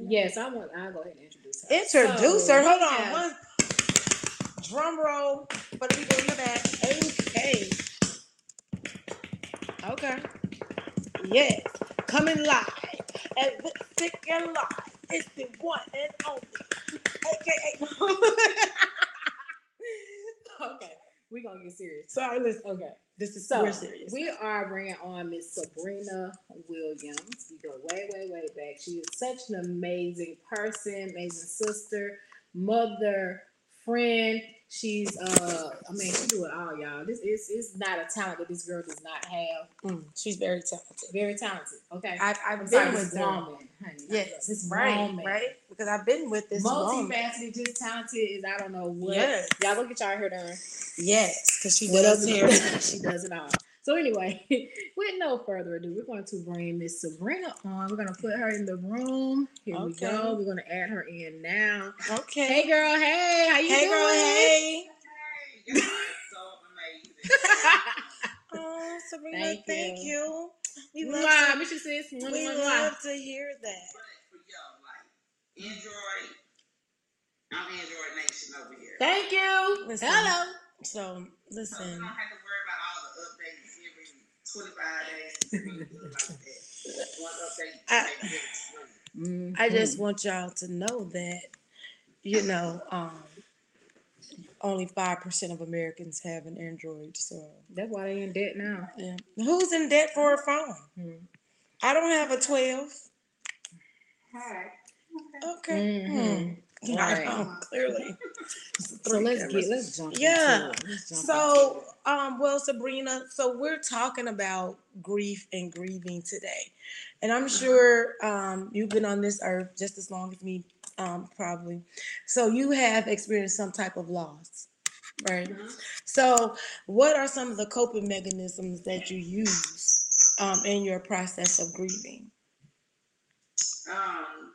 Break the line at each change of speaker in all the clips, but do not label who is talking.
Yes, I want. I'll go ahead and introduce her.
Introduce
So,
her. Hold on.
yeah.
One drum roll for the people in the back. Okay. Okay. Yes. Coming live. And with sick and live. It's the one and only. AKA.
Okay, we gonna get serious.
Sorry, listen.
Okay,
This is
so
serious.
we are bringing on Miss Sabrina Williams. We go way, way, way back. She is such an amazing person, amazing sister, mother, friend. She's uh, I mean, she do it all, y'all. This is it's not a talent that this girl does not have.
Mm, she's very talented.
Very talented. Okay,
I've, I've been
sorry,
with
this
her.
woman, honey.
Yes,
this
right,
woman.
right. Because I've been with this woman.
Multifaceted, just talented is I don't know what.
Yes.
Y'all look at y'all hair done.
Yes, because she
What
does hair.
she does it all. So anyway, with no further ado, we're going to bring Miss Sabrina on. We're gonna put her in the room. Here we go. We're gonna add her in now.
Okay.
Hey girl, hey, how you
Hey,
doing?
girl, hey.
Hey, y'all are so amazing.
Oh, Sabrina,
Thank
thank,
you.
you. We love,
Mwah,
to,
sis.
We
mwah, mwah.
love to hear that.
But for y'all, like Android, I'm Android Nation over here.
Thank you.
Listen.
Hello.
So,
So we
listen.
don't have to worry about all the updates every 25 days. We do it like that. One update.
I-
maybe every 20.
I just
Mm-hmm.
want y'all to know that, you know, um, only 5% of Americans have an Android. So,
That's why they in debt now.
yeah. Who's in debt for a phone?
Mhm.
I don't have a 12.
Hi.
Okay.
Mhm.
Hmm. I
Right.
don't, clearly.
So let's get let's jump
Yeah.
into it. Let's jump
So, um, well, Sabrina, so we're talking about grief and grieving today. And I'm sure um, you've been on this earth just as long as me, um, probably. So you have experienced some type of loss, right?
Mhm.
So, what are some of the coping mechanisms that you use um, in your process of grieving?
Um,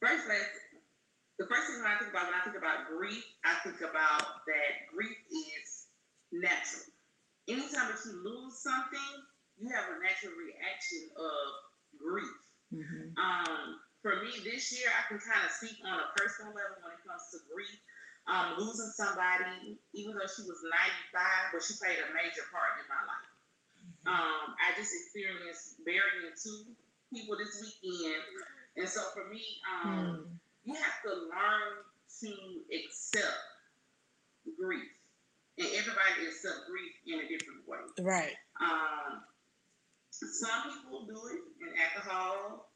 first, let's, the first thing when I think about when I think about grief, I think about that grief is natural. Anytime that you lose something, you have a natural reaction of grief.
Mhm.
Um, for me this year, I can kind of speak on a personal level when it comes to grief. Um, losing somebody, even though she was 95, but she played a major part in my life. Um, I just experienced burying two people this weekend, and so for me, um,
Hmm.
You have to learn to accept grief, and everybody accepts grief in a different way.
Right.
Um, some people do it in alcohol.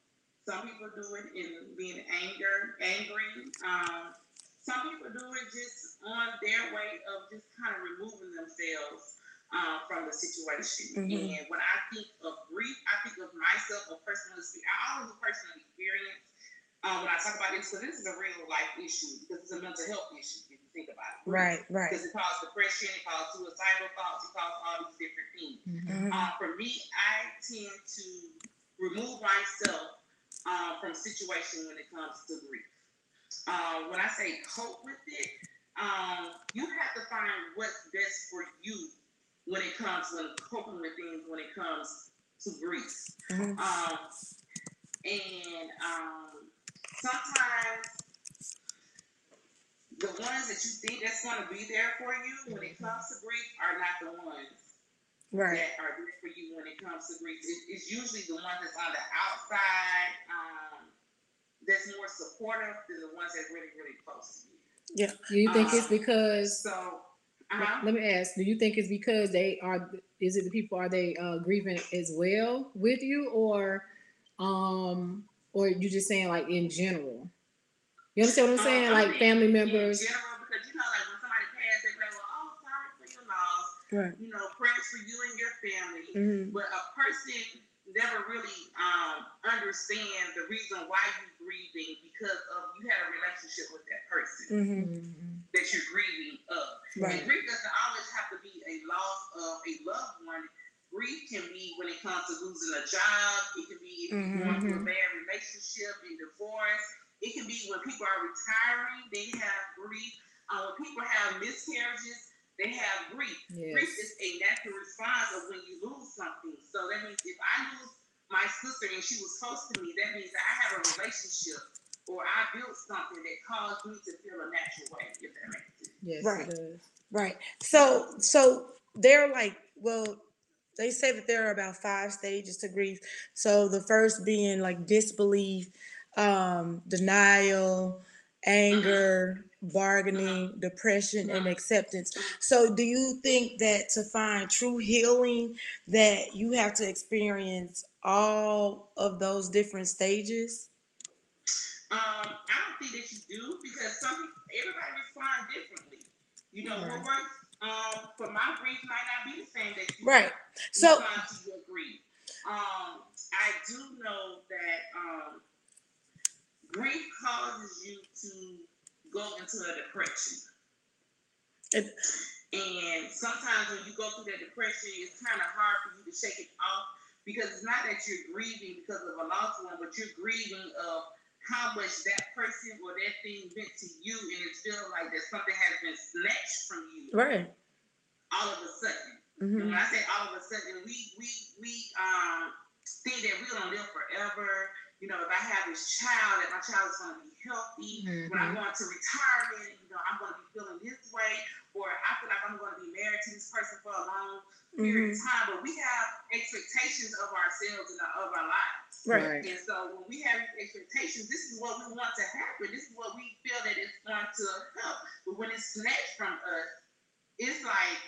Some people do it in being anger, angry. Um, some people do it just on their way of just kind of removing themselves uh, from the situation.
Mhm.
And when I think of grief, I think of myself, a personal experience. I always a personal experience uh, when I talk about this, because this is a real life issue, because it's a mental health issue if you think about it.
Right. Right.
Because it causes depression, it causes suicidal thoughts, it causes all these different things.
Mhm.
Mhm.
Uh, for me, I tend to remove myself uh, from situations when it comes to grief. Uh, when I say cope with it, um, you have to find what's best for you when it comes when coping with things when it comes to grief.
Mhm.
Um, and um, sometimes the ones that you think that's going to be there for you when it comes to grief are not the ones
Right.
that are there for you when it comes to grief. It, it's usually the ones that's on the outside um, that's more supportive than the ones that's really, really close to you. Yeah.
Do you think it's
Um,
because?
So,
let-
uh-huh.
Let me ask. Do you think it's because they are? Is it the people? Are they uh, grieving as well with you, or, um, or you just saying like in general? You understand what I'm saying?
Um, I
Like
mean,
family members.
in general, because you know, like when somebody passed, they be like, well, oh, sorry for your loss.
Right.
You know, prayers for you and your family.
Mhm.
But a person never really um, understand the reason why you're grieving because of you had a relationship with that person
Mhm.
Mhm.
that you're grieving of.
Right.
And grief doesn't always have to be a loss of a loved one. Grief can be when it comes to losing a job. It can be if you're going through a
Mhm.
bad relationship and divorce. It can be when people are retiring, they have grief. Uh, when people have miscarriages, they have grief. Grief is a natural response of when you lose something. So that means if I lose my sister and she was close to me, that means I have a relationship or I built something that caused me to feel a natural way, if that makes sense.
Yes,
Right.
it does.
Right. So so they're like, well, they say that there are about five stages to grief. So the first being like disbelief, um, denial, anger, bargaining, depression, and acceptance. So do you think that to find true healing that you have to experience all of those different stages?
Um, I don't think that you do because some people, everybody respond differently. You know, what works um, for my grief might not be the same that you
Right. So
to your grief. Um, I do know that um, grief causes you to go into a depression.
It-
and sometimes when you go through that depression, it's kind of hard for you to shake it off because it's not that you're grieving because of a lost one, but you're grieving of how much that person or that thing meant to you, and it feels like that something has been snatched from you
right.
all of a sudden.
hmm
And when I say all of a sudden, we we we um think that we're gonna live forever. You know, if I have this child, that my child is gonna be healthy. When I'm going to retirement, you know, I'm gonna be feeling this way, or I feel like I'm gonna be married to this person for a long period of time. But we have expectations of ourselves and of our lives.
Right.
And so when we have expectations, this is what we want to happen. This is what we feel that it's going to help. But when it's snatched from us, it's like,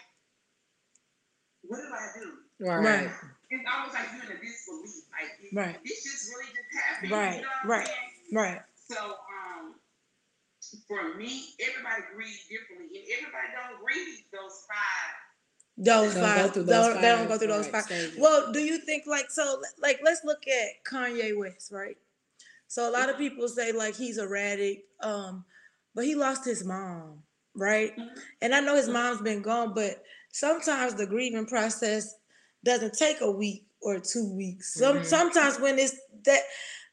what did I do?
Right.
Right.
It's almost like you're in a disbelief. Like, it-
Right.
this just really just happened.
Right,
You know what
right.
I'm saying?
Right.
So, um, for me, everybody grieves differently, and everybody don't grieve those five.
Those five. They
those
don't, they don't go through those five.
stages.
Well, do you think like so? Like, let's look at Kanye West, right? So a lot of people say like he's erratic, um, but he lost his mom, right?
Mhm.
And I know his mom's been gone, but sometimes the grieving process doesn't take a week or two weeks. Some sometimes when it's that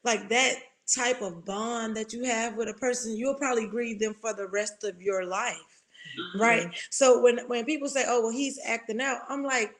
like that type of bond that you have with a person, you'll probably grieve them for the rest of your life right. So when when people say oh well he's acting out i'm like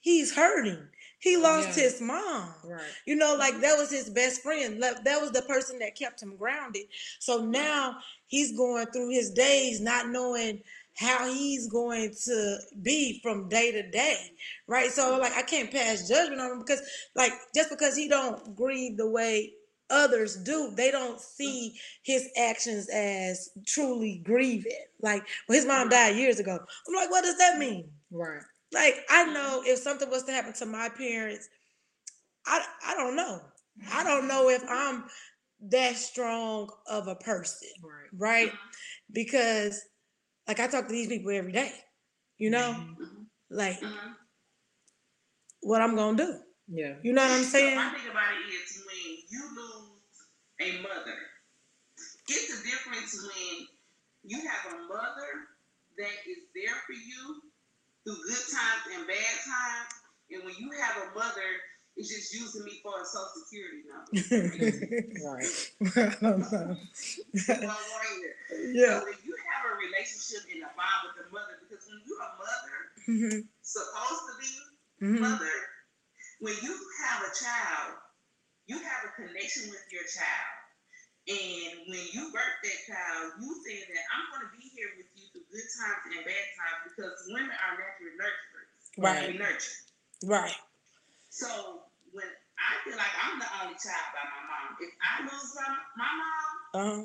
he's hurting. He oh, lost
Yeah.
his mom.
Right.
you know like that was his best friend. That was the person that kept him grounded. So now he's going through his days not knowing how he's going to be from day to day. Right? So like i can't pass judgment on him because like just because he don't grieve the way others do they don't see his actions as truly grieving like well his mom died years ago i'm like what does that mean
Right.
like I know if something was to happen to my parents, I I don't know. I don't know if I'm that strong of a person,
Right.
right? Because like I talk to these people every day, you know,
Mhm.
like
Mhm.
what I'm gonna do.
Yeah.
You know what I'm
So
saying?
my thing about it is you lose a mother, it's a difference when you have a mother that is there for you through good times and bad times, and when you have a mother it's just using me for a social security number.
Right.
I don't know.
It's one right there.
yeah.
So you have a relationship in a bond with the mother, because when you're a mother,
Mhm,
supposed to be
mhm.
mother, when you have a child, you have a connection with your child. And when you birth that child, you say that I'm going to be here with you through good times and bad times because women are naturally nurturers.
Right.
We nurture.
Right.
So when I feel like I'm the only child by my mom, if I lose my, my mom,
Uh-huh.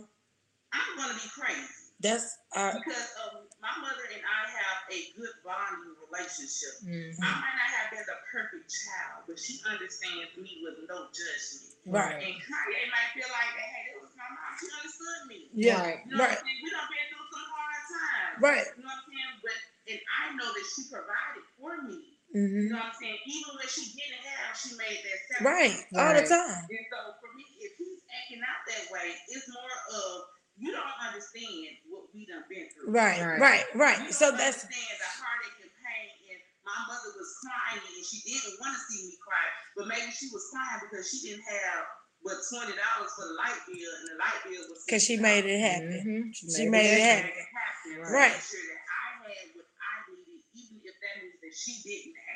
I'm going to be crazy
That's uh
because um, my mother and I have a good bonding relationship.
Mhm.
I might not have been the perfect child, but she understands me with no judgment.
right.
And Kanye might feel like, hey, that was my mom. She understood me.
Yeah.
Right.
You know
Right.
what I'm saying? We done been through some hard times.
Right.
You know what I'm saying? But and I know that she provided for me.
hmm
You know what I'm saying? Even when she didn't have, she made that sacrifice.
Right. All the time.
And so for me, if he's acting out that way, it's more of you don't understand what we done been through.
Right.
Right.
Right.
You
Right.
don't
So that's
understand the heartache and pain. And my mother was crying and she didn't want to see me cry, but maybe she was crying because she didn't have but twenty dollars for the light bill, and the light bill was
because she made it happen.
Mhm.
She made it happen.
Make it happen. to
Right.
Make sure that I had what I needed, even if that means that she didn't have.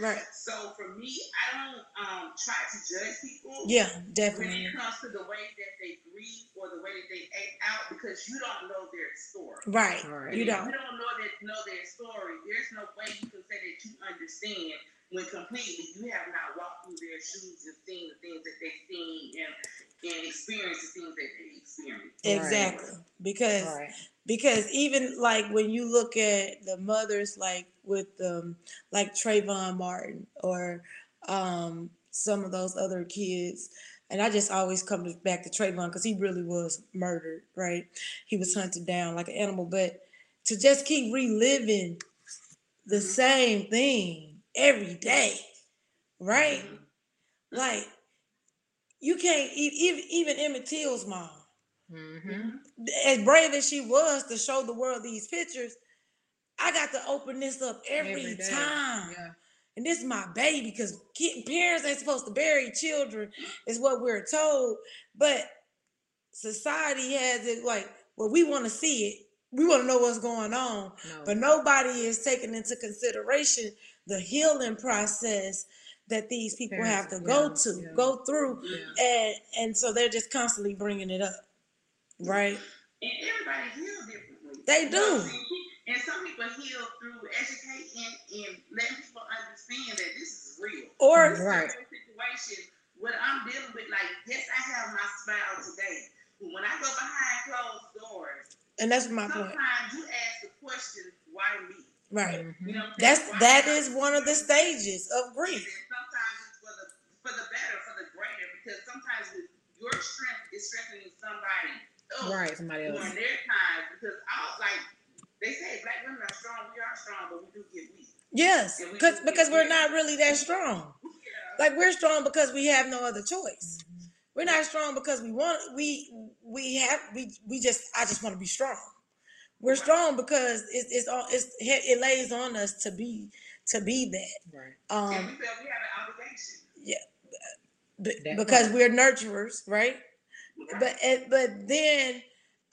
Right.
So for me, I don't um, try to judge people
Yeah. Definitely.
When it comes to the way that they grieve grieve or the way that they act out because you don't know their story.
Right.
Right.
You don't.
You don't know that know their story. There's no way you can say that you understand when completely you have not walked through their shoes and seen the things that they've seen and and experienced the things that they experienced.
Exactly. Because
Right.
Because even like when you look at the mothers like with um like Trayvon Martin or um some of those other kids and I just always come to- back to Trayvon because he really was murdered, right? He was hunted down like an animal, but to just keep reliving the same thing every day, right?
Mhm.
Like you can't even even Emmett Till's mom
Mm-hmm.
as brave as she was to show the world these pictures, I got to open this up every time.
Yeah.
And this is my baby because parents ain't supposed to bury children, is what we're told. But society has it like, well, we want to see it. We want to know what's going on.
No.
But nobody is taking into consideration the healing process that these people
Parents,
have to go to,
yeah.
go through.
Yeah.
And and so they're just constantly bringing it up. Right?
And everybody heals differently.
They
You know
do.
And some people heal through educating and letting people understand that this is real.
Or
Right.
situation. What I'm dealing with, like, yes, I have my smile today. But when I go behind closed doors,
and that's my point.
sometimes you ask the question, why me?
Right.
You know
That's?
Why
that one of the stages of grief.
sometimes it's for the for the better, for the greater, because sometimes your strength is strengthening somebody else
Right. Somebody else.
during their time. Because I was like, they say black women are strong, we are strong, but we do get weak.
Yes,
And we
because because we're
weak.
not really that strong.
Yeah.
Like we're strong because we have no other choice. We're not strong because we want we we have we we just I just want to be strong. We're
Right.
strong because it's it's all it's it lays on us to be to be that.
Right.
and
Um,
we feel we have an obligation.
b- because
part.
we're nurturers, right? But but then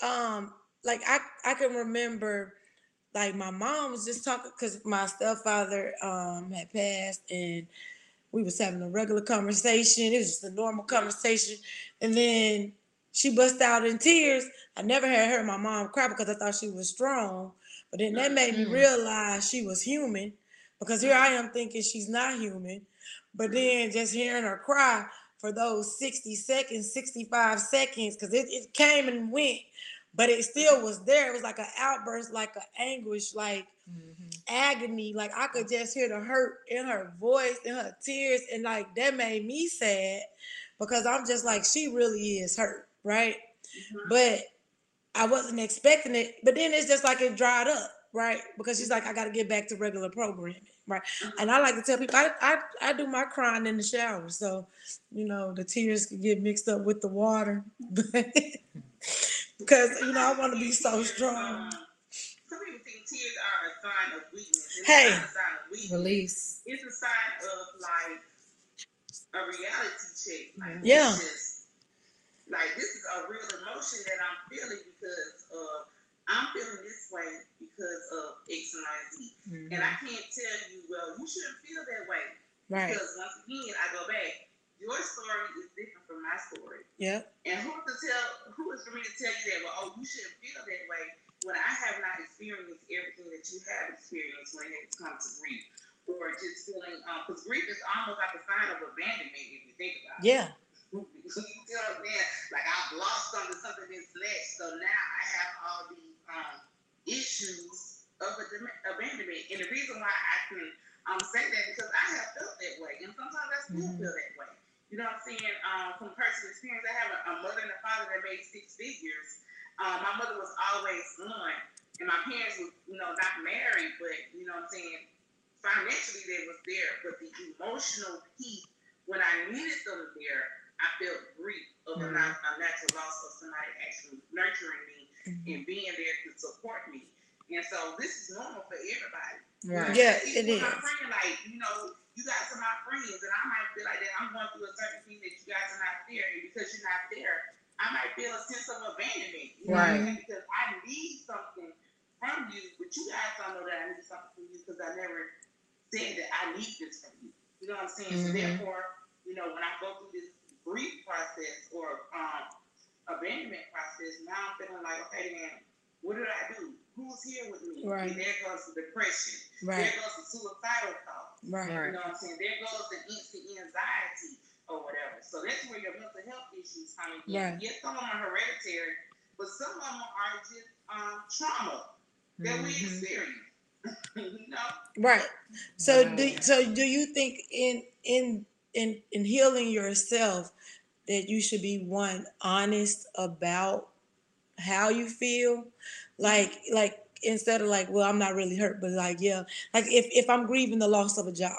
um like i i can remember like my mom was just talking because my stepfather um had passed and we was having a regular conversation. It was just a normal conversation. And then she bust out in tears. I never had heard my mom cry because i thought she was strong. But then that made me
Mm.
realize she was human because here i am thinking she's not human. But then just hearing her cry for those 60 seconds, 65 seconds, because it, it came and went, but it still was there. It was like an outburst, like an anguish, like
Mhm.
agony. Like I could just hear the hurt in her voice, in her tears, and like that made me sad because I'm just like, she really is hurt, right?
Mhm.
But I wasn't expecting it. But then it's just like it dried up, right? Because she's like, I got to get back to regular programming, right? And I like to tell people, I, I I do my crying in the shower, so you know the tears can get mixed up with the water, because you know I want to be so strong.
Some people think tears are a sign of weakness. and
Hey.
It's a sign of weakness.
Release.
It's a sign of like a reality check. Like,
Yeah.
just, like this is a real emotion that I'm feeling because of I'm feeling this way because of X and Y Z.
Mhm.
And I can't tell you, well, you shouldn't feel that way.
Right.
Because once again, I go back, your story is different from my story.
Yep.
And who to tell who is for me to tell you that, well, oh, you shouldn't feel that way when I have not experienced everything that you have experienced when it comes to grief. Or just feeling uh, because grief is almost like a sign of abandonment if you think about it.
Yeah.
you know what I'm saying? Like I've lost something, something is left. So now I have all these um, issues of ab- abandonment. And the reason why I can um, say that because I have felt that way, and sometimes I still
Mhm.
feel that way. You know what I'm saying? Um, from personal experience, I have a, a mother father that made six figures. Um, my mother was always on, and my parents were, you know, not married, but you know what I'm saying? Financially, they was there, but the emotional piece when I needed them there, I felt grief of a,
Mhm.
nat- a natural loss of somebody actually nurturing me
Mhm.
and being there to support me. And so this is normal for everybody.
Right.
Yeah,
Even
it
with My
is.
friend, like, you know, you guys are my friends, and I might feel like that I'm going through a certain thing that you guys are not there, and because you're not there, I might feel a sense of abandonment. You know
Right.
saying? Because I need something from you, but you guys don't know that I need something from you because I never said that I need this from you. You know what I'm saying? So
Mhm.
therefore, you know, when I go through this grief process or um, abandonment process. Now I'm feeling like, okay, then what did I do? Who's here with me?
Right.
And there goes the depression.
Right.
There goes the suicidal thoughts.
Right.
Right.
You know what I'm saying? There goes the instant anxiety or whatever. So that's where your mental health issues come in.
Right.
Yes, some of them are hereditary, but some of them are just um, trauma that we
Mhm.
experience. you know?
Right. So
Wow.
do so do you think in in in in healing yourself that you should be one honest about how you feel? Like like instead of like, well, I'm not really hurt, but like, yeah, like if if I'm grieving the loss of a job,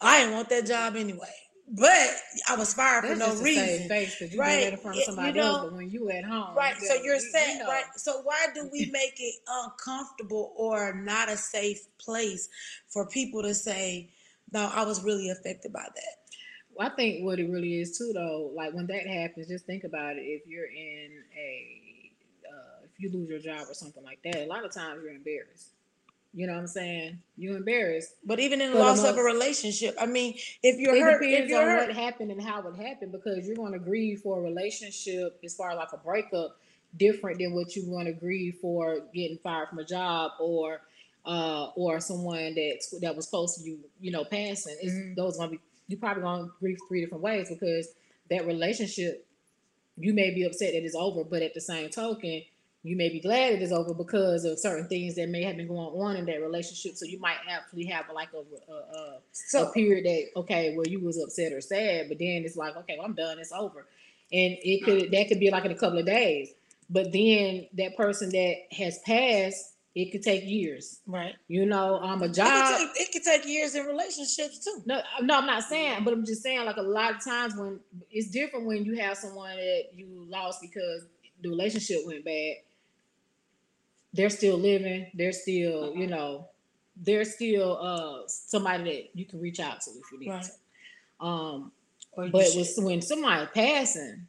I didn't want that job anyway. But I was fired
That's
for no reason.
face because you
Right.
it in front of somebody
you
else,
know,
but when you at home,
Right. So
you-
you're
you- you
saying,
know.
right. So why do we make it uncomfortable or not a safe place for people to say, no, I was really affected by that?
Well, I think what it really is too, though, like when that happens, just think about it. If you're in a, uh, if you lose your job or something like that, a lot of times you're embarrassed. You know what I'm saying? You're embarrassed.
But even in the loss of a relationship, I mean, if you're
it
hurt, if you're
on
hurt,
what happened and how it happened because you're going to grieve for a relationship as far as like a breakup different than what you want to grieve for getting fired from a job or uh or someone that's that was close to you you know passing
Mhm.
those gonna be you probably gonna grieve three different ways because that relationship you may be upset that it's over but at the same token you may be glad it is over because of certain things that may have been going on in that relationship so you might actually have like a, a, a a
so
period that okay, where you was upset or sad, but then it's like okay, well, I'm done, it's over, and it could that could be like in a couple of days, but then that person that has passed, it could take years.
right,
You know, um, a
it could,
job.
take, it could take years in relationships too.
No, no, I'm not saying, but I'm just saying like a lot of times when it's different when you have someone that you lost because the relationship went bad. They're still living. They're still, you know, they're still uh somebody that you can reach out to if you need
Right.
to. Um, but with, when somebody passing,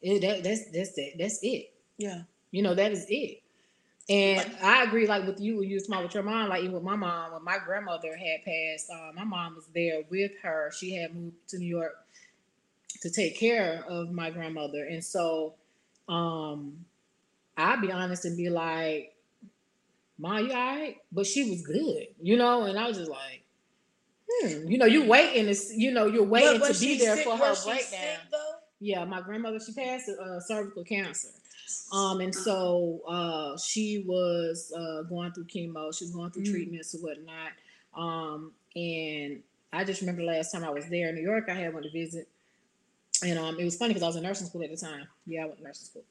it, that, that's that's that, that's it.
yeah,
You know, that is it. And I agree, like with you, when you was talking with your mom, like even with my mom, when my grandmother had passed, uh, my mom was there with her. She had moved to New York to take care of my grandmother. And so um I'd be honest and be like, Ma, you all right? But she was good, you know, and I was just like, hmm, you know, you're waiting to, you know, you're waiting to be there
sick-
for her breakdown.
sick?
Yeah, my grandmother, she passed uh, cervical cancer. Um, and so uh, she was uh, going through chemo, she was going through
Mm.
treatments and whatnot. Um, and I just remember the last time I was there in New York, I had went to visit. And um, it was funny because I was in nursing school at the time. Yeah, I went to nursing school.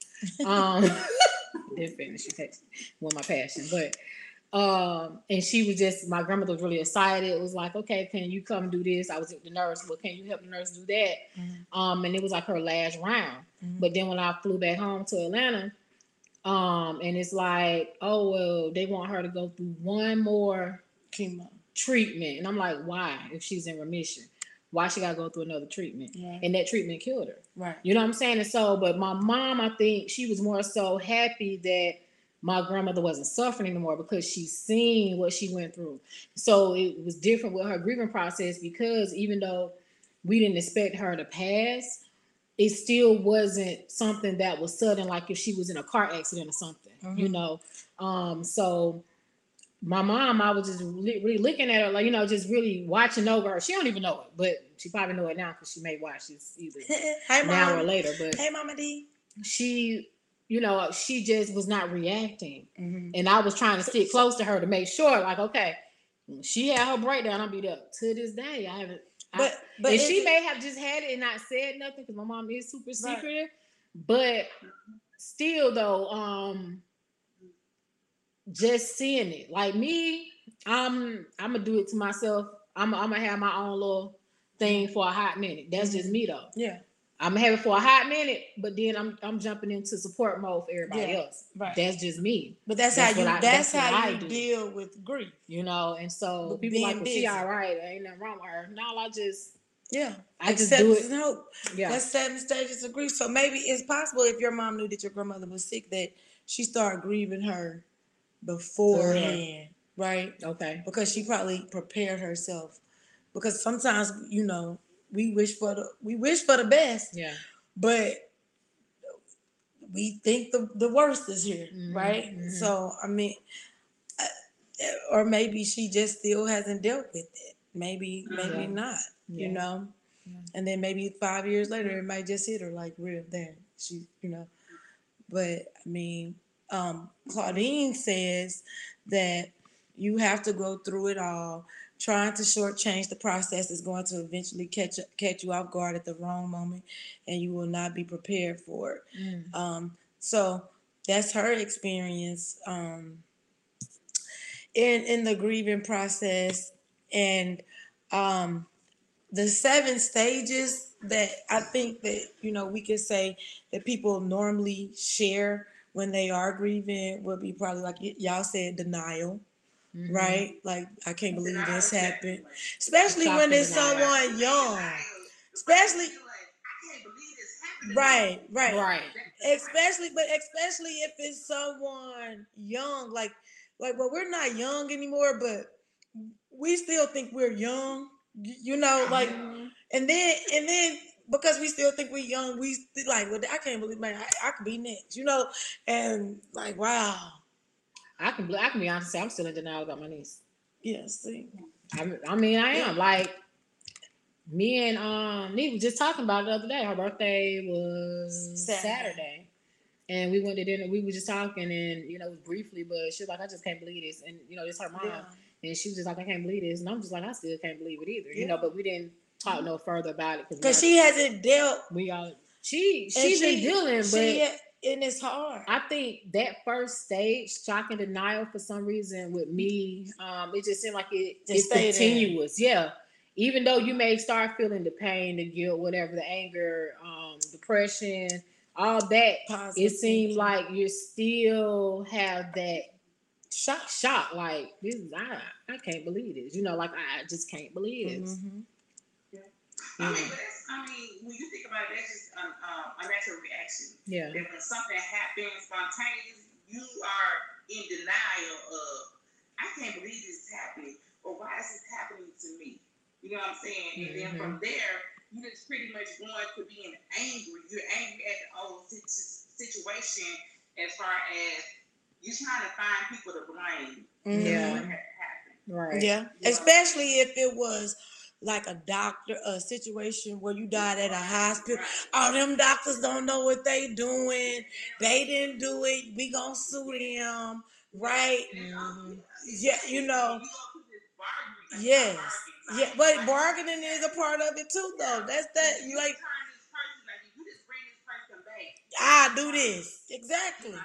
Um, didn't finish. She takes one of my passion, but um, and she was just my grandmother was really excited. It was like, okay, can you come do this? I was with the nurse. Well, can you help the nurse do that?
Mhm.
Um, and it was like her last round.
Mhm.
But then when I flew back home to Atlanta, um, and it's like, oh well, they want her to go through one more
chemo.
treatment, and I'm like, why? If she's in remission, why she gotta go through another treatment?
Right,
And that treatment killed her.
right.
You know what I'm saying? And so, but my mom, I think she was more so happy that my grandmother wasn't suffering anymore because she's seen what she went through. So it was different with her grieving process because even though we didn't expect her to pass, it still wasn't something that was sudden, like if she was in a car accident or something, you
Mhm.
know. Um, so my mom, I was just really looking at her, like you know, just really watching over her. She don't even know it, but she probably know it now because she may watch this either
hey,
now or
mom.
later. But
Hey, Mama D.
she, you know, she just was not reacting,
Mhm.
and I was trying to stick close to her to make sure, like, okay, she had her breakdown. I'll be there to this day. I haven't. I-
But but
and she
it-
may have just had it and not said nothing because my mom is super
Right.
secretive. But still, though, um, just seeing it, like me, I'm I'm gonna do it to myself. I'm I'm gonna have my own little thing for a hot minute. That's just me though.
yeah,
I'm it for a hot minute, but then I'm I'm jumping into support mode for everybody
Yeah,
else.
right.
That's just me,
but that's,
that's
how you
I-
that's,
that's
how
I
you
do.
deal with grief.
you know. And so
With
people like, well, she all right, ain't nothing wrong with her. No, I just
Yeah,
I just do
Acceptance
it.
hope.
Yeah,
That's seven stages of grief. So maybe it's possible if your mom knew that your grandmother was sick that she started grieving her beforehand, right?
okay.
Because she probably prepared herself. Because sometimes you know we wish for the we wish for the best,
Yeah,
but we think the, the worst is here,
Mhm,
right?
mhm.
So I mean, uh, or maybe she just still hasn't dealt with it. Maybe, maybe
Yeah.
not. You know,
Yeah.
and then maybe five years later, it might just hit her like real. then. she, you know. But I mean, um, Claudine says that you have to go through it all. Trying to shortchange the process is going to eventually catch catch you off guard at the wrong moment, and you will not be prepared for it.
Mm.
Um, so that's her experience um, in in the grieving process, and um, the seven stages that I think that you know we could say that people normally share when they are grieving would be probably like y- y'all said denial,
Mhm.
right? Like I can't believe
Denial
this happened,
definitely-
especially when it's
denial.
someone young. Especially-
You're like, I can't believe this happened to me.
Right, right.
Right.
especially but especially if it's someone young like like well we're not young anymore but we still think we're young you know like
Mhm.
and then and then because we still think we're young we st- like well i can't believe man I, I could be next you know and like wow
I can. I can be honest. I'm still in denial about my niece.
yeah see
I, I mean, I am like me and um was just talking about it the other day. Her birthday was
Saturday.
Saturday. And we went to dinner. We were just talking, and you know, briefly, but she was like, "I just can't believe this." And you know, it's her mom,
yeah.
and she was just like, "I can't believe this," and I'm just like, "I still can't believe it either." You know, but we didn't talk no further about it
because she hasn't dealt
we all she she's
she-
been dealing, but
she, and it's hard
I think that first stage, shock and denial, for some reason with me, um, it just seemed like it,
Just
it's continuous. Yeah. Even though you may start feeling the pain, the guilt, whatever, the anger, um, depression, all that,
Positive
it seemed
thinking.
like you still have that
shock
shock. Like this, is, I, I can't believe this. You know, like I just can't believe this.
Mhm.
I mean, but that's, I mean, when you think about it, that's just an, um, a natural reaction.
Yeah.
That when something happens spontaneous, you are in denial of, I can't believe this is happening, or why is this happening to me? You know what I'm saying? And then
Mm-hmm.
from there, you're just pretty much going to being angry. You're angry at the whole situation as far as you're trying to find people to blame.
Mhm.
Yeah.
What had happened.
Right.
Yeah,
Yeah.
especially if it was like a doctor, a situation where you died at a hospital. All them doctors don't know what they doing. They didn't do it. We gonna sue them, right?
Mhm.
Yeah, you know. Yes. Yeah, but bargaining is a part of it too, though. That's that.
You
like, I do this exactly.
I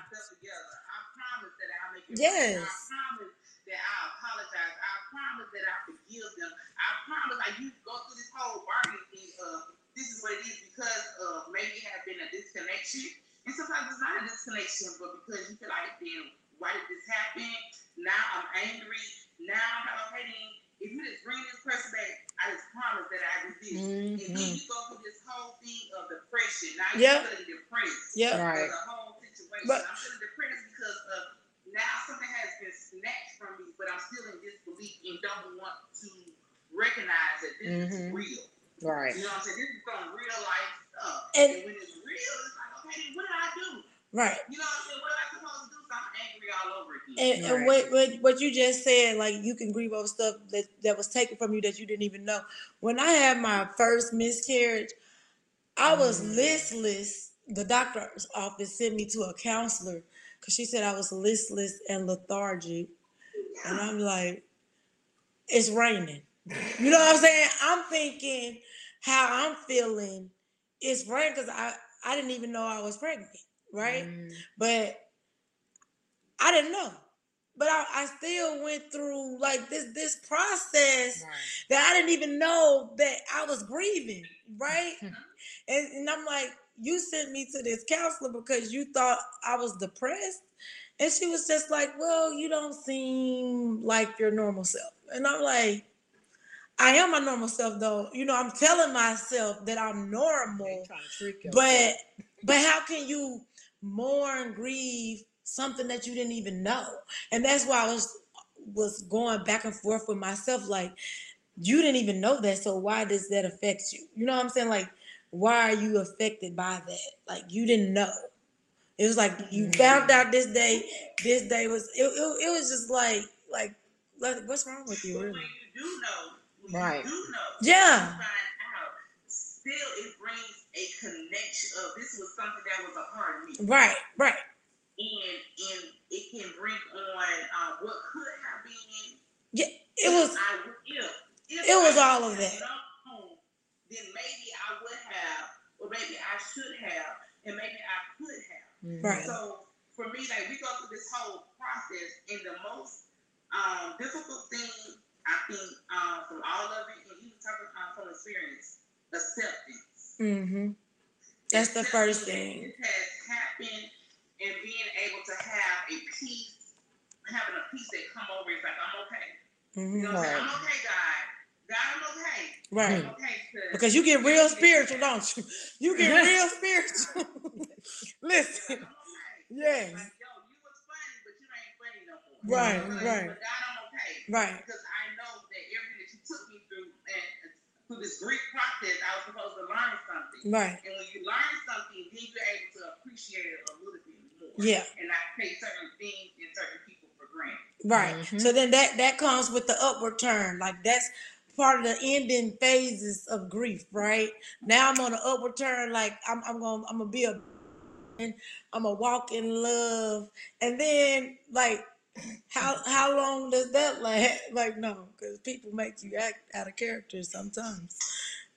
Yes.
I promise that I'll apologize. I promise that I forgive them. I promise like you go through this whole bargaining thing of this is what it is because of maybe it have been a disconnection. And sometimes it's not a disconnection, but because you feel like then why did this happen? Now I'm angry. Now I'm not okay then if you just bring this person back, I just promise that I do this. And then
Mhm.
you go through this whole thing of depression. Now
Yeah.
you're feeling depressed
Yep.
Right.
for the whole situation.
But-
I'm feeling depressed because of now something has been snatched from me, but I'm still in disbelief and don't want to recognize that this is
Mhm.
real.
Right.
You know what I'm saying? This is some real life stuff.
And-
And, when it's real, it's like, okay, then what did I do?
Right.
You know what I'm saying? What am I supposed to do? So I'm angry all over again.
And, and what, what what you just said, like you can grieve over stuff that, that was taken from you that you didn't even know. When I had my first miscarriage, I was
Mm.
listless. The doctor's office sent me to a counselor because she said I was listless and lethargic. And I'm like, it's raining. You know what I'm saying? I'm thinking how I'm feeling. It's raining because I, I didn't even know I was pregnant, right?
Mm.
but I didn't know. But I, I still went through like this this process
Right.
that I didn't even know that I was grieving, right? and, and I'm like, you sent me to this counselor because you thought I was depressed. And she was just like, Well, you don't seem like your normal self. And I'm like, I am my normal self though. You know, I'm telling myself that I'm normal.
To trick.
But but how can you mourn, grieve something that you didn't even know? And that's why I was was going back and forth with myself, like, you didn't even know that, so why does that affect you? You know what I'm saying? Like, why are you affected by that? Like you didn't know. It was like you found out this day. This day was it. It, it was just like like like, what's wrong with you, really?
when you do know, when
Right.
you do know,
Yeah.
out, still it brings a connection of this was something that was a part of me.
Right, right.
And and it can bring on uh, what could have been.
Yeah, it
if
was.
I, if, if
it was
I
all of that.
known, then maybe I would have, or maybe I should have, and maybe I could have.
Mhm.
Right.
So for me, like we go through this whole process, and the most um, difficult thing I think um, from all of it, and even talking um, from experience, acceptance.
Mm-hmm. That's the first thing.
It has happened, and being able to have a peace, having a peace that come over. It's like I'm okay. You
hmm
know what I'm saying?
Right.
I'm okay, God. God, I'm okay.
Right.
I'm okay
Because you get real spiritual, don't you? You get real spiritual. Listen. Yes.
Like, yo, you was funny, but you ain't funny no more.
Right,
But-
right.
But God, I'm okay.
Right.
Because I know that everything that you took me through and through this grief process, I was supposed to learn something.
Right.
And when you learn something, then you're able to appreciate it a little bit more.
Yeah.
And not take certain things and certain people for granted.
Right.
Mhm.
So then that that comes with the upward turn. Like that's part of the ending phases of grief, right? Now I'm on the upward turn. Like I'm I'm gonna I'm gonna be a and I'm gonna walk in love. And then like how how long does that last? Like no, because people make you act out of character sometimes.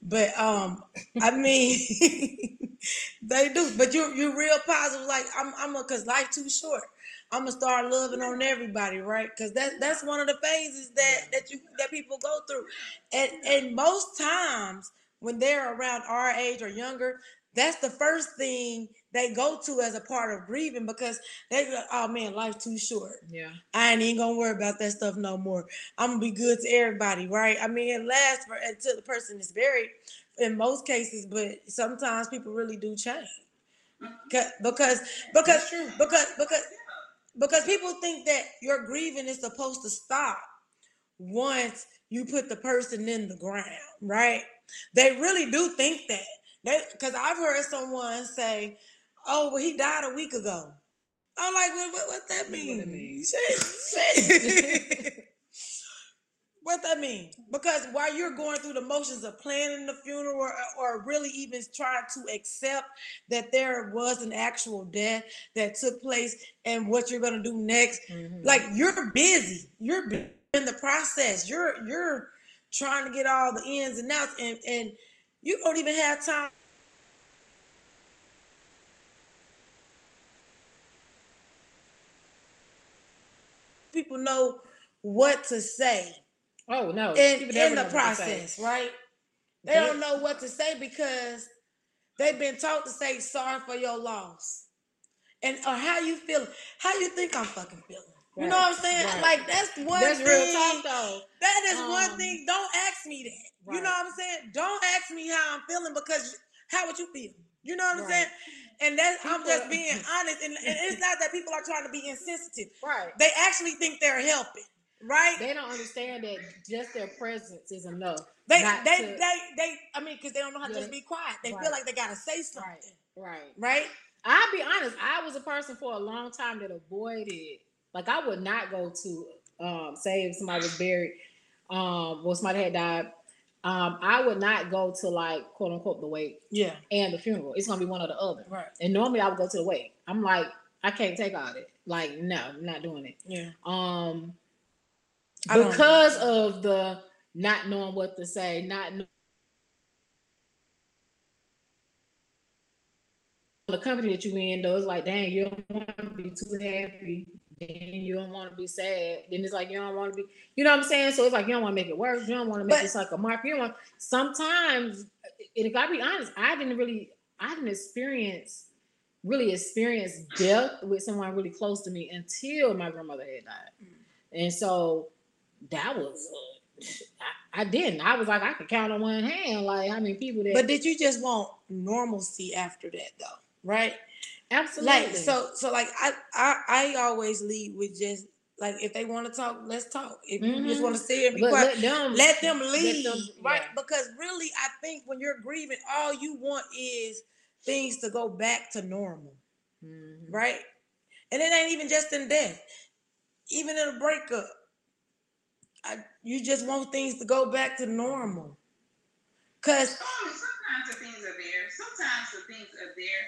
But um, I mean, they do. But you you're real positive. Like I'm I'm a cause life too short. I'm gonna start loving on everybody, right? Because that that's one of the phases that that you that people go through, and and most times when they're around our age or younger, that's the first thing they go to as a part of grieving because they go, oh man, life's too short.
Yeah.
I ain't even gonna worry about that stuff no more. I'm gonna be good to everybody, right? I mean, it lasts for until the person is buried in most cases, but sometimes people really do change. 'Cause- Because because because because because people think that your grieving is supposed to stop once you put the person in the ground, right? They really do think that. They because I've heard someone say, "Oh, well, he died a week ago." I'm like, what, what, what that mean?
that mean?
Shit, shit. what that mean? Because while you're going through the motions of planning the funeral or, or really even trying to accept that there was an actual death that took place and what you're gonna do next,
Mhm.
like you're busy. You're in the process. You're you're trying to get all the ins and outs, and and you don't even have time. People know what to say
Oh no.
in, in the
what to say.
process, right? They don't know what to say because they've been taught to say sorry for your loss. And or how you feel, how you think I'm fucking feeling. You know what I'm saying?
right.
Like that's one
That's
thing.
real talk though.
That is one
Um,
thing. Don't ask me that. You know what I'm saying? Don't ask me how I'm feeling because how would you feel? You know what I'm
Right.
saying? And that's I'm just being honest. And, and it's not that people are trying to be insensitive.
Right.
They actually think they're helping, right?
They don't understand that just their presence is enough.
They they,
to-
they they I mean, because they don't know how to just be quiet. They
Right.
feel like they gotta say something,
Right. Right.
right?
I'll be honest. I was a person for a long time that avoided. Like I would not go to um, say if somebody was buried, um, well somebody had died. Um, I would not go to like quote unquote the wake
Yeah,
and the funeral. It's gonna be one or the other.
right.
And normally I would go to the wake. I'm like, I can't take all that. Like, no, I'm not doing it.
Yeah,
Um, because of the not knowing what to say, not know- the company that you in, though, it's like, dang, you don't want to be too happy, then you don't want to be sad. Then it's like you don't want to be, you know what I'm saying? So it's like you don't want to make it worse. You don't want to make
But-
this like a mark. You don't want. Sometimes, and if I be honest, I didn't really, I didn't experience, really experience death with someone really close to me until my grandmother had died, and so that was. Uh, I, I didn't. I was like, I could count on one hand, like how many people that.
but did you just want normalcy after that, though? Right?
Absolutely,
Like so, so like I, I, I always lead with just like if they want to talk, let's talk. If you just want to sit here and be
But
quiet,
let them
let them
let
leave,
them-
right?
yeah.
Because really, I think when you're grieving, all you want is things to go back to normal.
Mhm.
right? And it ain't even just in death, even in a breakup. I, you just want things to go back to normal. Cause
sometimes the things are there. Sometimes the things are there,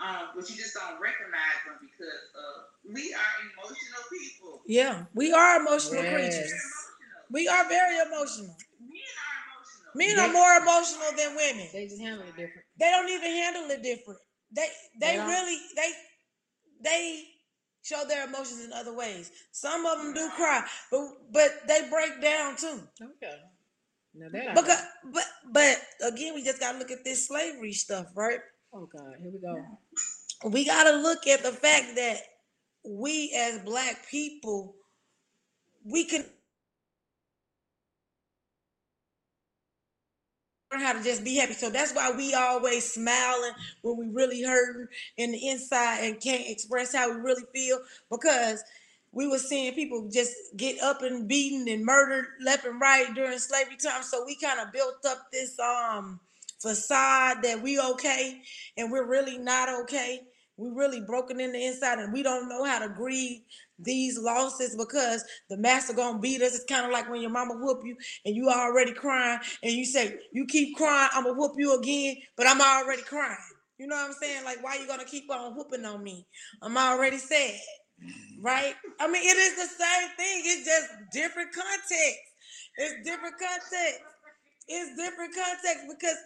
um, but you just don't recognize them because uh, we are emotional people.
yeah, we are emotional
Yes.
Creatures.
emotional.
We are very emotional.
Men are emotional.
Men are more emotional than women.
They just handle it different.
They don't even handle it different. They they
They
really they they show their emotions in other ways. Some of them do cry, but but they break down too.
Okay. Now that
Because
know.
but but again, we just gotta look at this slavery stuff, right?
Oh God, here we go.
We gotta look at the fact that we as black people, we can learn how to just be happy. So that's why we always smiling when we really hurting in the inside and can't express how we really feel because we were seeing people just get up and beaten and murdered left and right during slavery time. So we kind of built up this um facade that we okay and we're really not okay. We really broken in the inside and we don't know how to grieve these losses because the master gonna beat us. It's kind of like when your mama whoop you and you already crying and you say, You keep crying, I'm gonna whoop you again, but I'm already crying. You know what I'm saying? Like, why you gonna keep on whooping on me? I'm already sad. Right? I mean, it is the same thing, it's just different context. It's different context. It's different context because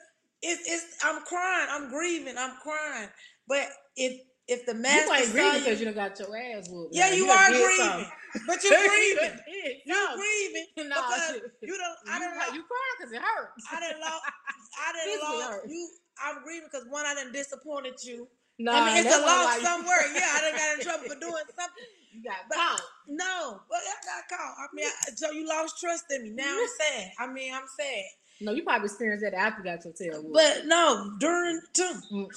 it's it's I'm crying, I'm grieving, I'm crying. But if if the
You
master
ain't
saw
grieving
you,
because you done got your ass whooped.
yeah,
Now,
you are grieving, but you're grieving.
You
You're grieving
No,
because
you-
you don't. I
you,
didn't.
cry- you crying because it hurts.
I didn't lost. I didn't
Physically
you. I'm grieving because one, I didn't disappointed you.
No,
I mean, it's a
that's not why
loss
you-
somewhere. Yeah, I done got in trouble for doing something.
You got
But-
caught.
No, but I got caught. I mean, I, so you lost trust in me. Now I'm sad. I mean, I'm sad.
No, you probably experienced that after you got your tail whooped.
But no, during too.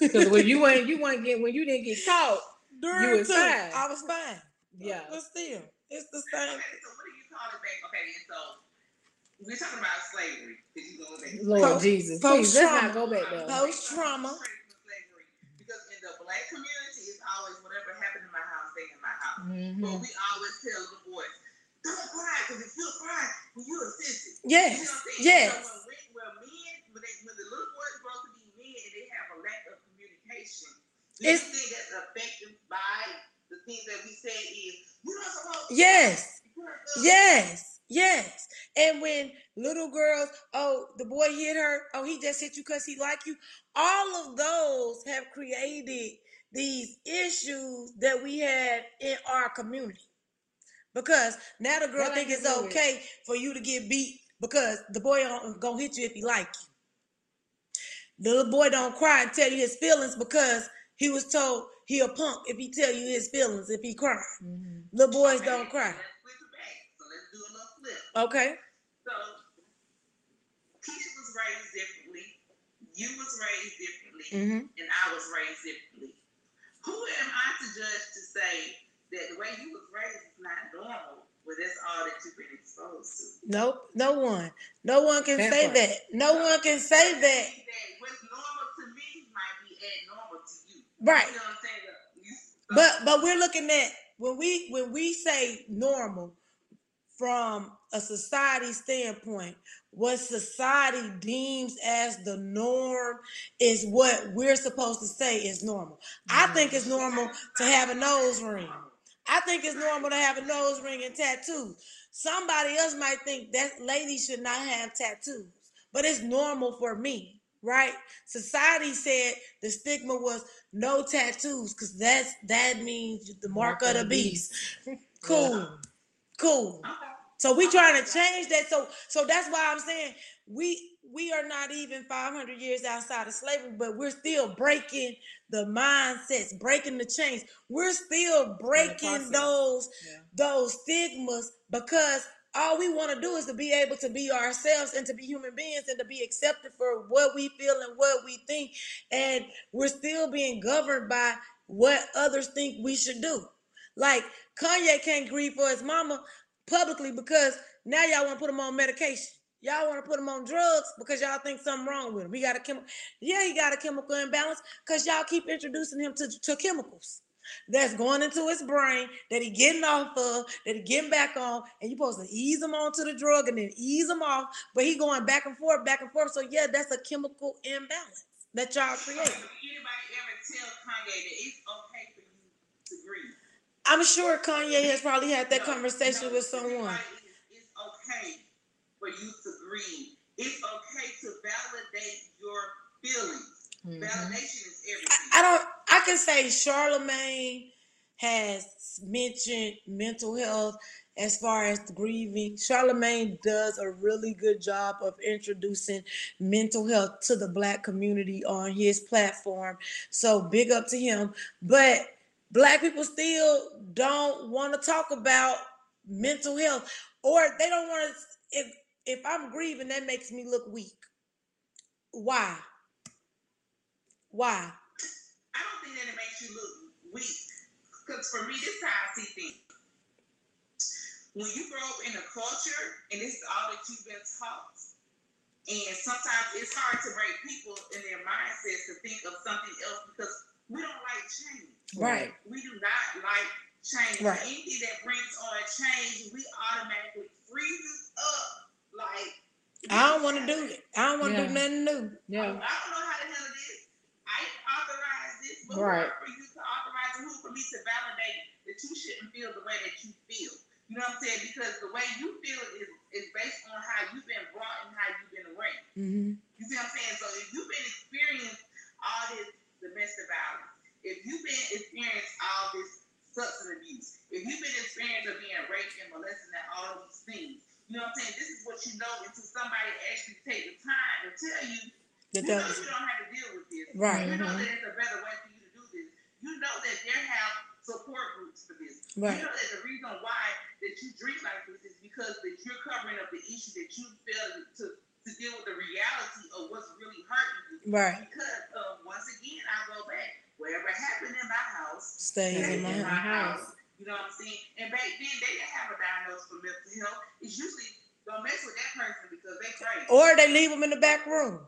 because when you ain't you ain't get when you didn't get caught,
During
You was
too,
fine.
I was fine.
yeah.
But still, it's the same.
Okay, so what do you call it back? Okay, and so we're talking about slavery. Because you go back.
Lord
Post-
Jesus, please let's not go back there.
Post trauma.
Because in the black community, it's always whatever happened in my house, stay in my house. But
Mhm.
we always tell the boys, cry, because if you cry, well, you're a sissy. You know
Yes,
what I'm saying?
yes.
So when, when men, when, they, when the little boys grow to be men and they have a lack of communication, do
It's-
you think that's affected by the things that we say is, you're not supposed to
Yes.
You're
Yes, yes. And when little girls, oh, the boy hit her, oh, he just hit you because he like you. All of those have created these issues that we have in our community. Because now the girl
That
think it's
good.
okay for you to get beat because the boy don't- gonna hit you if he like you. The little boy don't cry and tell you his feelings because he was told he a punk if he tell you his feelings if he cry.
Mhm.
Little boys
Okay,
don't cry.
Let's flip it back. So let's do a flip.
Okay.
So Keisha was raised differently. You was raised differently.
Mm-hmm.
and I was raised differently. Who am I to judge to say that the way you was raised is not normal? Well, that's all that you've been exposed to.
Nope, no one. No one can
That
say
part.
that. No one can say that.
That what's normal to me might be abnormal to you.
Right.
You know what I'm saying? You-
But but we're looking at when we when we say normal from a society standpoint, what society deems as the norm is what we're supposed to say is normal. I think it's normal to have a nose ring. I think it's normal to have a nose ring and tattoos. Somebody else might think that lady should not have tattoos, but it's normal for me, right? Society said the stigma was no tattoos because that's that means the mark, of the beast. Cool, cool.
Okay.
So we trying to change that. So so that's why I'm saying we we are not even 500 years outside of slavery, but we're still breaking the mindsets, breaking the chains. We're still breaking those
Yeah.
those stigmas because all we want to do is to be able to be ourselves and to be human beings and to be accepted for what we feel and what we think. And we're still being governed by what others think we should do. Like Kanye can't grieve for his mama publicly because now y'all want to put him on medication. Y'all want to put him on drugs because y'all think something wrong with him. He got a chemical. Yeah, he got a chemical imbalance because y'all keep introducing him to, to chemicals that's going into his brain that he getting off of, that he getting back on, and you're supposed to ease him onto the drug and then ease him off, but he going back and forth, back and forth. So yeah, that's a chemical imbalance that y'all create.
Anybody ever tell Kanye that it's okay for you to grieve?
I'm sure Kanye has probably had that
No,
conversation
no,
with someone.
It's okay for you to grieve. It's okay to validate your feelings.
Mhm.
Validation is everything.
I, I don't. I can say Charlemagne has mentioned mental health as far as grieving. Charlemagne does a really good job of introducing mental health to the black community on his platform. So big up to him. But black people still don't want to talk about mental health, or they don't want to. If I'm grieving, that makes me look weak. Why? Why?
I don't think that it makes you look weak. Because for me, this is how I see things. When you grow up in a culture and this is all that you've been taught, and sometimes it's hard to break people in their mindsets to think of something else because we don't like change.
Right.
We do not like change.
Right.
Anything that brings on change, we automatically freezes up. Like
I don't want to do it. I don't want to
Yeah.
do nothing new. Yeah.
I
Yeah.
don't know how to handle this. I authorize this, but
Right.
who for you to authorize and who for me to validate that you shouldn't feel the way that you feel. You know what I'm saying? Because the way you feel is, is based on how you've been brought and how you've been raised.
hmm
You see what I'm saying? So if you've been experiencing all this domestic violence, if you've been experiencing all this substance abuse, if you've been experiencing of being raped and molested and all these things, you know what I'm saying? This is what you know until somebody actually take the time to tell you
That
you know you don't have to deal with this.
Right.
You know
Mhm.
that it's a better way for you to do this. You know that there have support groups for this.
Right.
You know that the reason why that you drink like this is because that you're covering up the issue that you feel to, to deal with the reality of what's really hurting you.
Right.
Because uh, once again, I go back. Whatever happened in my house,
Stays in my
In my
house.
house.
You know what I'm saying? And back then, they didn't have a diagnosis for mental health. It's usually don't mess with that person because they crazy.
Or they leave them in the back room.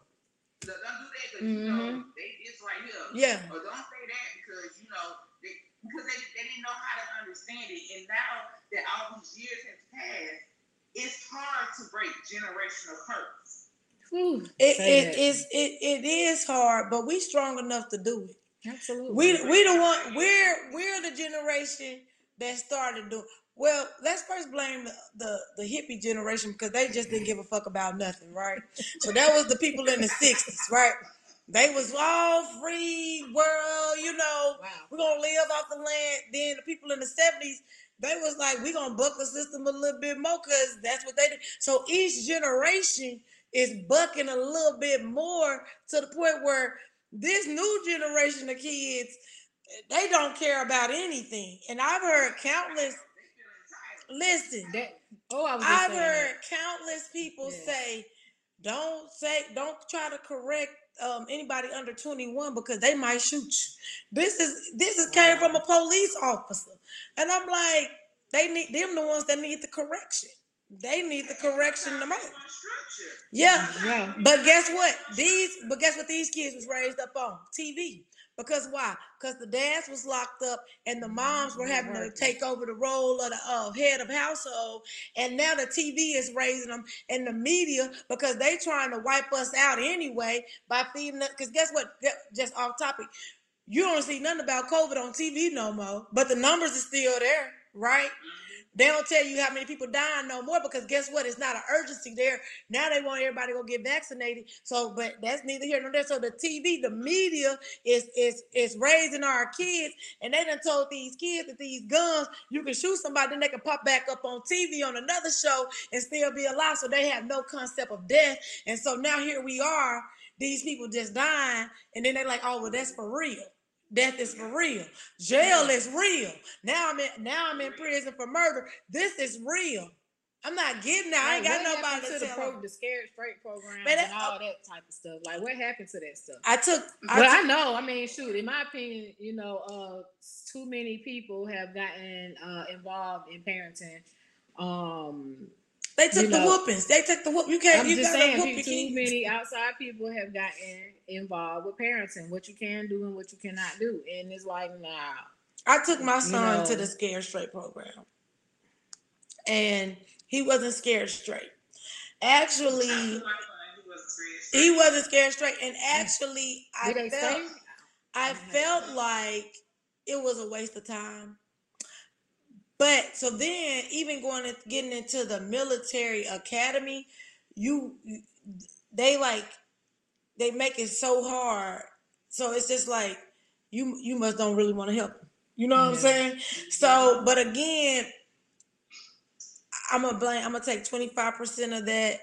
So Don't do that because you know
Mhm.
they this right here.
Yeah.
Or don't say that because you know they because they, they didn't know how to understand it. And now that all these years has passed, it's hard to break generational hurts.
Whew.
It,
Say
it
that.
is it, it is hard, but we strong enough to do it.
Absolutely.
We we the one we're we're the generation that started doing well, let's first blame the, the, the hippie generation because they just didn't give a fuck about nothing, right? So that was the people in the sixties, right? They was all free world, you know,
wow.
we're gonna live off the land. Then the people in the 70s, they was like, we're gonna buck the system a little bit more because that's what they do. So each generation is bucking a little bit more to the point where this new generation of kids, they don't care about anything. And I've heard countless
They feel entitled.
listen,
That, oh, I was
I've heard countless people
Yeah.
say, "Don't say, don't try to correct um, anybody under 21 because they might shoot you." This is this is came from a police officer, and I'm like, they need them the ones that need the correction. They need the correction the most.
they want structure.
Yeah.
Yeah.
but guess what? These, but guess what? These kids was raised up on TV. Because why? Because the dads was locked up and the moms were having to take over the role of the uh, head of household. And now the TV is raising them and the media because they trying to wipe us out anyway by feeding us. Because guess what? Just off topic, you don't see nothing about COVID on TV no more, but the numbers are still there, right? They don't tell you how many people dying no more because guess what? It's not an urgency there. Now they want everybody to go get vaccinated. So, but that's neither here nor there. So the TV, the media is is is raising our kids, and they done told these kids that these guns, you can shoot somebody, then they can pop back up on TV on another show and still be alive. So they have no concept of death. And so now here we are, these people just dying, and then they're like, oh well, that's for real. Death is for real. Jail is real. Now I'm in now I'm in prison for murder. This is real. I'm not getting out. I ain't got nobody to
to the, pro, the scared straight program
Man,
and all that type of stuff? Like, what happened to that stuff?
I took. I took-
I know. I mean, shoot. In my opinion, you know, uh, too many people have gotten uh, involved in parenting um,
They took the
know,
whoopings. They took the whoop. You can't.
I'm
you
just saying, too many outside people have gotten involved with parenting, what you can do and what you cannot do, and it's like, nah.
I took my son to
know.
the Scared Straight program, and he wasn't scared straight. Actually,
I feel like, he was a
he wasn't scared straight, and mm. actually, I
Did they
felt
stay?
I felt like it was a waste of time. But so then, even going and getting into the military academy, you they like they make it so hard. So it's just like you you must don't really want to help. 'em. You know what I'm saying? So, but again, I'm gonna blame. I'm gonna take 25 percent of that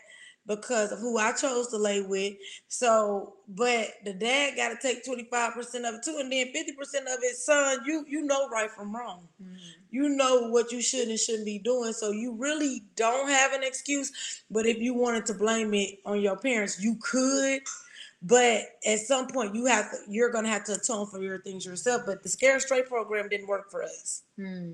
because of who I chose to lay with. So, but the dad got to take 25 percent of it too, and then 50 percent of it, son. You you know right from wrong.
Mm.
You know what you should and shouldn't be doing. So you really don't have an excuse. But if you wanted to blame it on your parents, you could. But at some point, you have to. You're gonna have to atone for your things yourself. But the Scare Straight program didn't work for us.
Hmm.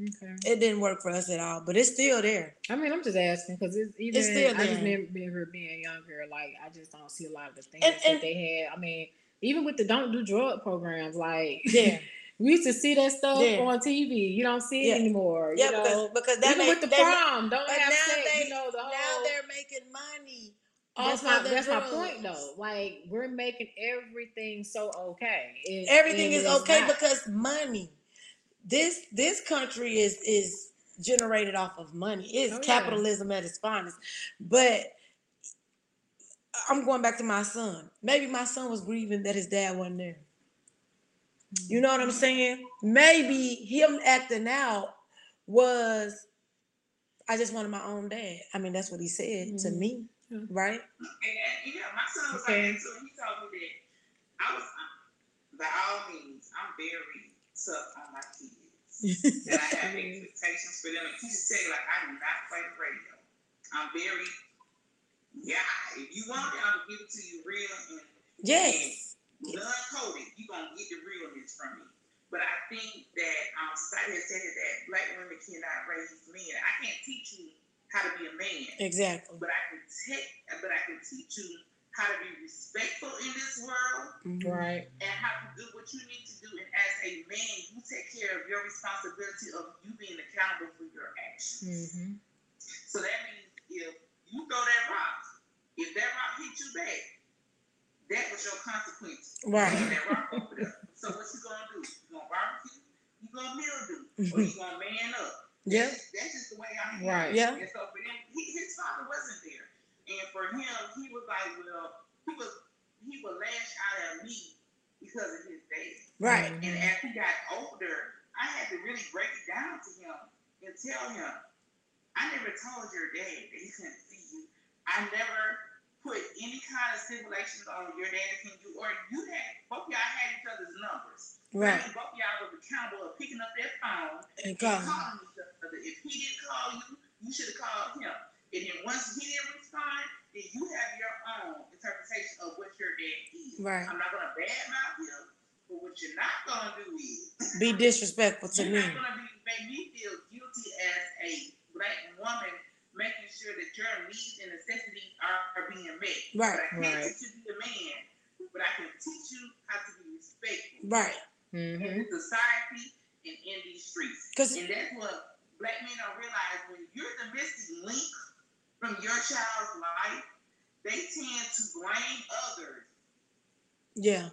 Okay.
It didn't work for us at all. But it's still there.
I mean, I'm just asking because it's even.
It's still
I just
there.
remember, being younger. Like I just don't see a lot of the things
And- and-
that they had. I mean, even with the don't do drug programs, like
Yeah.
we used to see that stuff
Yeah.
on TV. You don't see it
Yeah.
anymore.
Yeah,
know?
because because that
even
made,
with the prom, don't have sex.
they
you know the whole, now
they're making money.
That's my that's my point though. Like we're making everything so okay. It-
Everything
and
is okay
not.
because money. This this country is is generated off of money. It's
Oh, yeah.
capitalism at its finest. But I'm going back to my son. Maybe my son was grieving that his dad wasn't there. You know what I'm saying? Maybe him acting out was I just wanted my own dad. I mean, that's what he said to
Mhm.
me,
Yeah.
right?
And, and yeah, my son was
Okay.
like that too. He told me that I was, by all means, I'm very tough on my kids. and I have expectations for them. And he just say, like, I do not play the radio. I'm very, yeah, if you want it, I'm going to give it to you real and
Yes.
non-coded. You're going to get the realness from me. But I think that um, society has said that black women cannot raise men. I can't teach you how to be a man.
Exactly.
but I can take, but I can teach you how to be respectful in this world
Mhm.
right.
and how to do what you need to do. And as a man, you take care of your responsibility of you being accountable for your actions.
hmm
So that means if you throw that rock, if that rock hit you back, that was your consequence.
Right.
threw That rock over there. So what you gonna do? You gonna barbecue? You gonna mildew? Or you gonna man up?
Yeah.
That's, that's just the way I am.
Right.
Yeah.
And so for him, he, his father wasn't there, and for him, he was like, well, he was he would lash out at me because of his dad.
Right.
Mhm.
And as he got older, I had to really break it down to him and tell him, I never told your dad that he couldn't see you. I never put any kind of stipulations on your dad can do, or you had both y'all had each other's numbers.
Right.
And both y'all was accountable of picking up that phone
And
and calling each other. If he didn't call you, you should have called him. And then once he didn't respond, then you have your own interpretation of what your dad is.
Right.
I'm not gonna badmouth him, but what you're not gonna do is
Be disrespectful to me.
you're not gonna be, make me feel guilty as a black woman, making sure that your needs and necessities are, are being met.
Right.
But I can't
Right.
teach you to be a man, but I can teach you how to be respectful
Right.
Hmm
in society and in these streets. and that's what black men don't realize when you're the missing link from your child's life, they tend to blame others.
Yeah.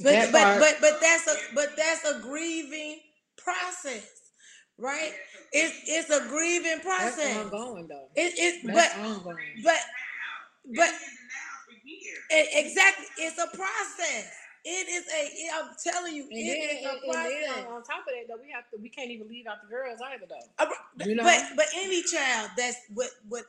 That
But but
part-
but but that's a but that's a grieving process, right? It's it's a grieving process.
That's
process.
ongoing though.
It it
That's
but
ongoing.
but
now,
but-
They've been in denial for years.
it, exactly it's a process. It is a it- I'm telling you,
And
it
then,
is a
and, and then on, on top of that, though, we have to we can't even leave out the girls either, though.
Uh,
You know?
But but any child that's with with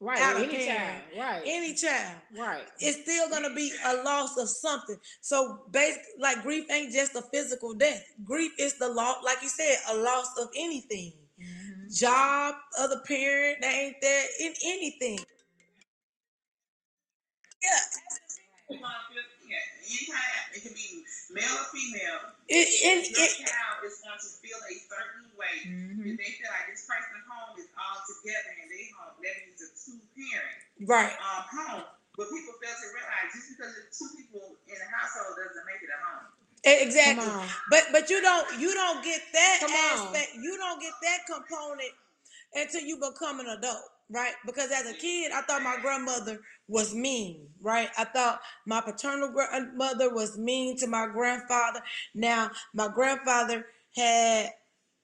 Right, any
hand.
child, right,
any child,
right.
it's still gonna be a loss of something. So basic like grief ain't just a physical death. Grief is the loss, like you said, a loss of anything.
Mhm.
Job, other parent, they ain't there in anything. Yeah,
You're gonna feel- yeah, anytime, it can be male or female.
it, it,
Your
it,
child is going to feel a certain way.
Mhm.
If they feel like this person home is all together and they home, that means a two parent
Right.
um, home. But people fail to realize just because there's two people in a household doesn't make it a home.
Exactly. But but you don't you don't get that
Come on.
aspect. You don't get that component until you become an adult, right? Because as a kid, I thought my grandmother was mean, right? I thought my paternal grandmother was mean to my grandfather. Now my grandfather had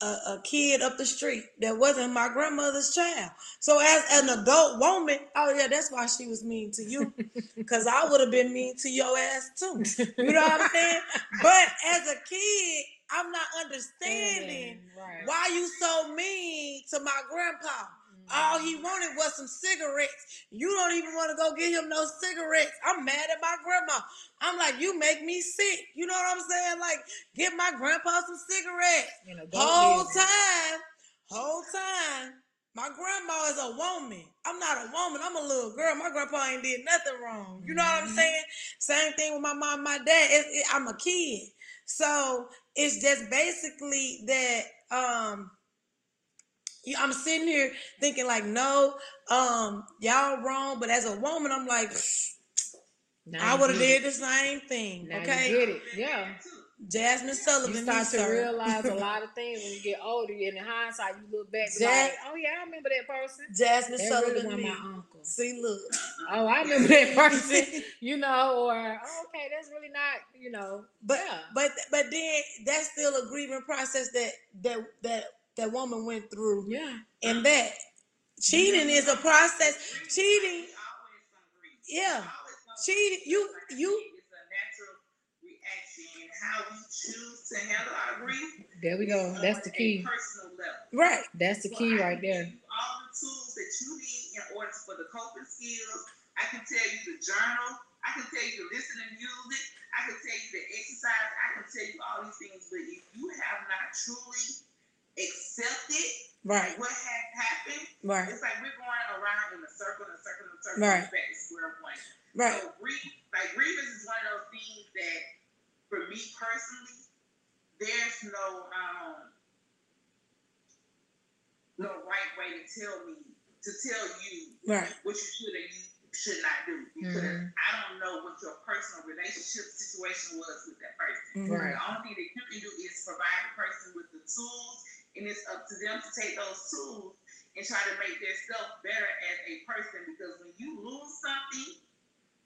a, a kid up the street that wasn't my grandmother's child. So as an adult woman, oh yeah, that's why she was mean to you. Cause I would have been mean to your ass too. You know what I'm saying? But as a kid, I'm not understanding
Right.
why you so mean to my grandpa. All he wanted was some cigarettes. You don't even want to go get him no cigarettes. I'm mad at my grandma. I'm like, you make me sick. You know what I'm saying? Like, give my grandpa some cigarettes.
You know,
Whole time, whole time, my grandma is a woman. I'm not a woman. I'm a little girl. My grandpa ain't did nothing wrong. You know what I'm
Mhm.
saying? Same thing with my mom, my dad. It's, it, I'm a kid, so it's just basically that. Um, I'm sitting here thinking like, no, um, y'all wrong. But as a woman, I'm like, I would have did
it.
the same thing.
Now
okay,
get it. Yeah.
Jazmine Sullivan.
You
me,
start to
sir.
realize a lot of things when you get older. And in hindsight, you look back and like, oh yeah, I remember that person.
Jazmine
That
Sullivan. me.
my uncle.
See, look.
Oh, I remember that person. you know, or oh, okay, that's really not, you know,
But
yeah.
but but then that's still a grieving process that that that that woman went through,
Yeah.
and that cheating is a process. Cheating, yeah, cheating. You you
It's a natural reaction and how we choose to handle our grief.
There we go. That's the key.
Personal level.
right,
That's the
So
key
I
right there.
All the tools that you need in order for the coping skills. I can tell you the journal. I can tell you to listen to music. I can tell you to exercise. I can tell you all these things. But if you have not truly accepted
right,
what has happened,
right,
it's like we're going around in a circle, and a circle, and a circle,
Right.
back to square one.
right,
So grief, like grievance is one of those things that, for me personally, there's no um no right way to tell me to tell you
right,
what you should and you should not do because
Mhm.
I don't know what your personal relationship situation was with that person.
Right.
The only thing that you can do is provide the person with the tools, and it's up to them to take those tools and try to make themselves better as a person. Because when you lose something,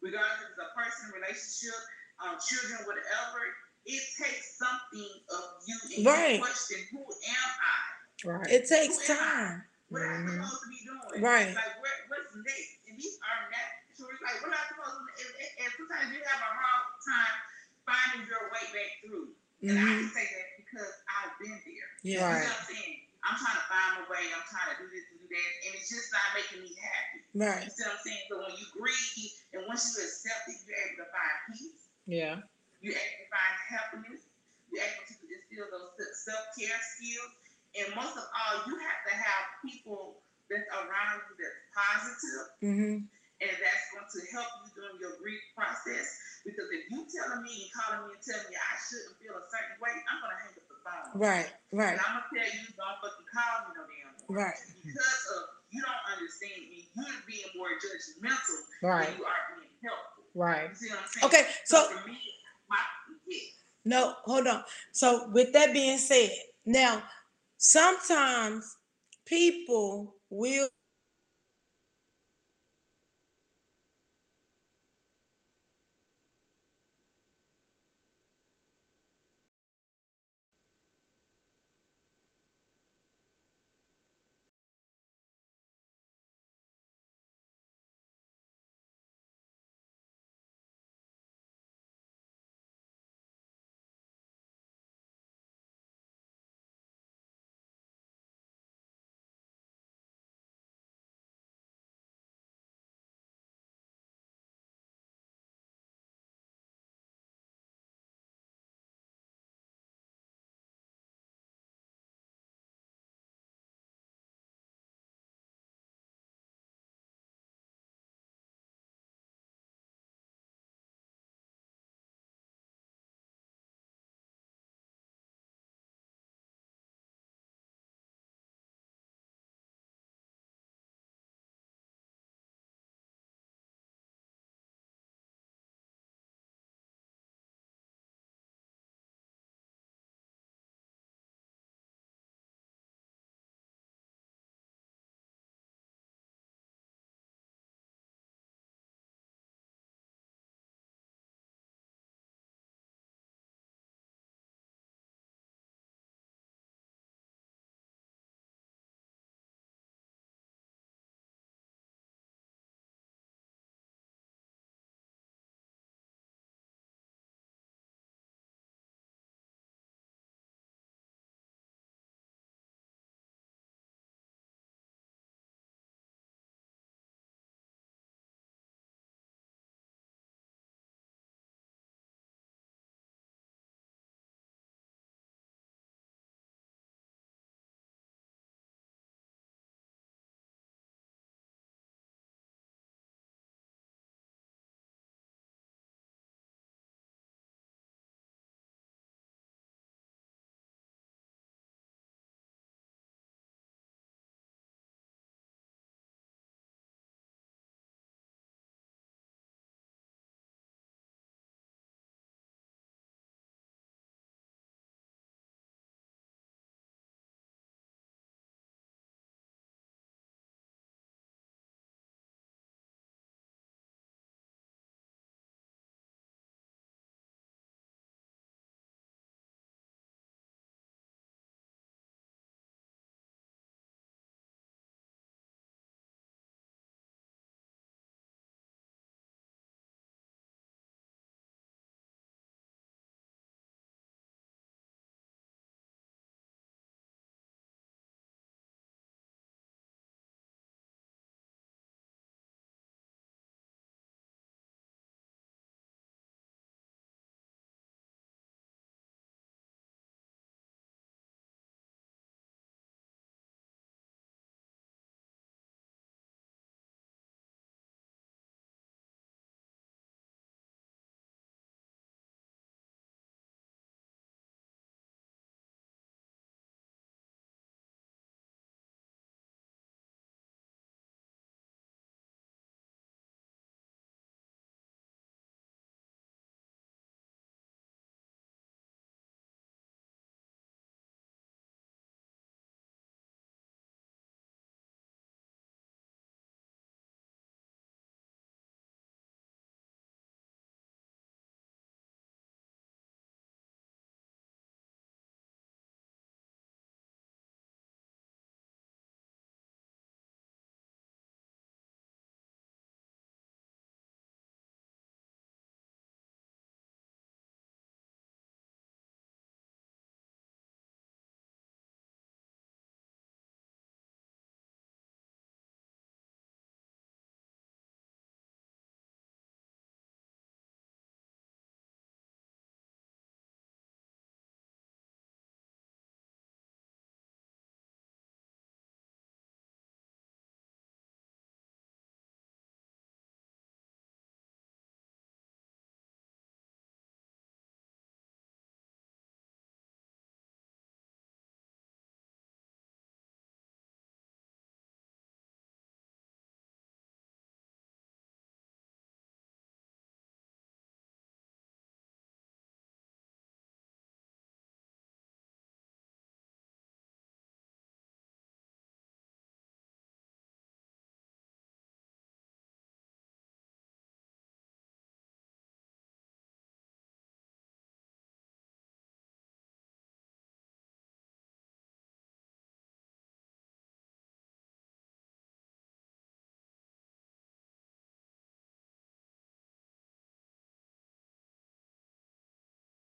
regardless if it's a person, relationship, um, children, whatever, it takes something of you and
Right.
you question, who am I?
Right.
It takes time,
What am I
Mhm.
supposed to be doing?
Right.
Like, where, what's next? And these are natural. Like, what am I supposed to do? And, and, and sometimes you have a hard time finding your way back through. And I
hmm
can say that because I've been there.
Yeah,
Right.
what I'm saying? I'm trying to find my way. I'm trying to do this and do that. And it's just not making me happy.
right,
You see what I'm saying? So when you grieve and once you accept it, you're able to find peace.
Yeah.
You're able to find happiness. You're able to instill those self care skills. And most of all, you have to have people that's around you that's positive
hmm
and that's going to help you during your grief process. Because if you telling me and calling me and telling me I shouldn't feel a certain way, I'm gonna hang up phone.
right, right,
And I'm gonna tell you, don't fucking call me no damn more.
right,
Because of you don't understand me, you're being more judgmental
Right.
than you are being helpful.
Right.
You see what I'm saying?
Okay, so
for me, my yeah.
No, hold on. So with that being said, now sometimes people will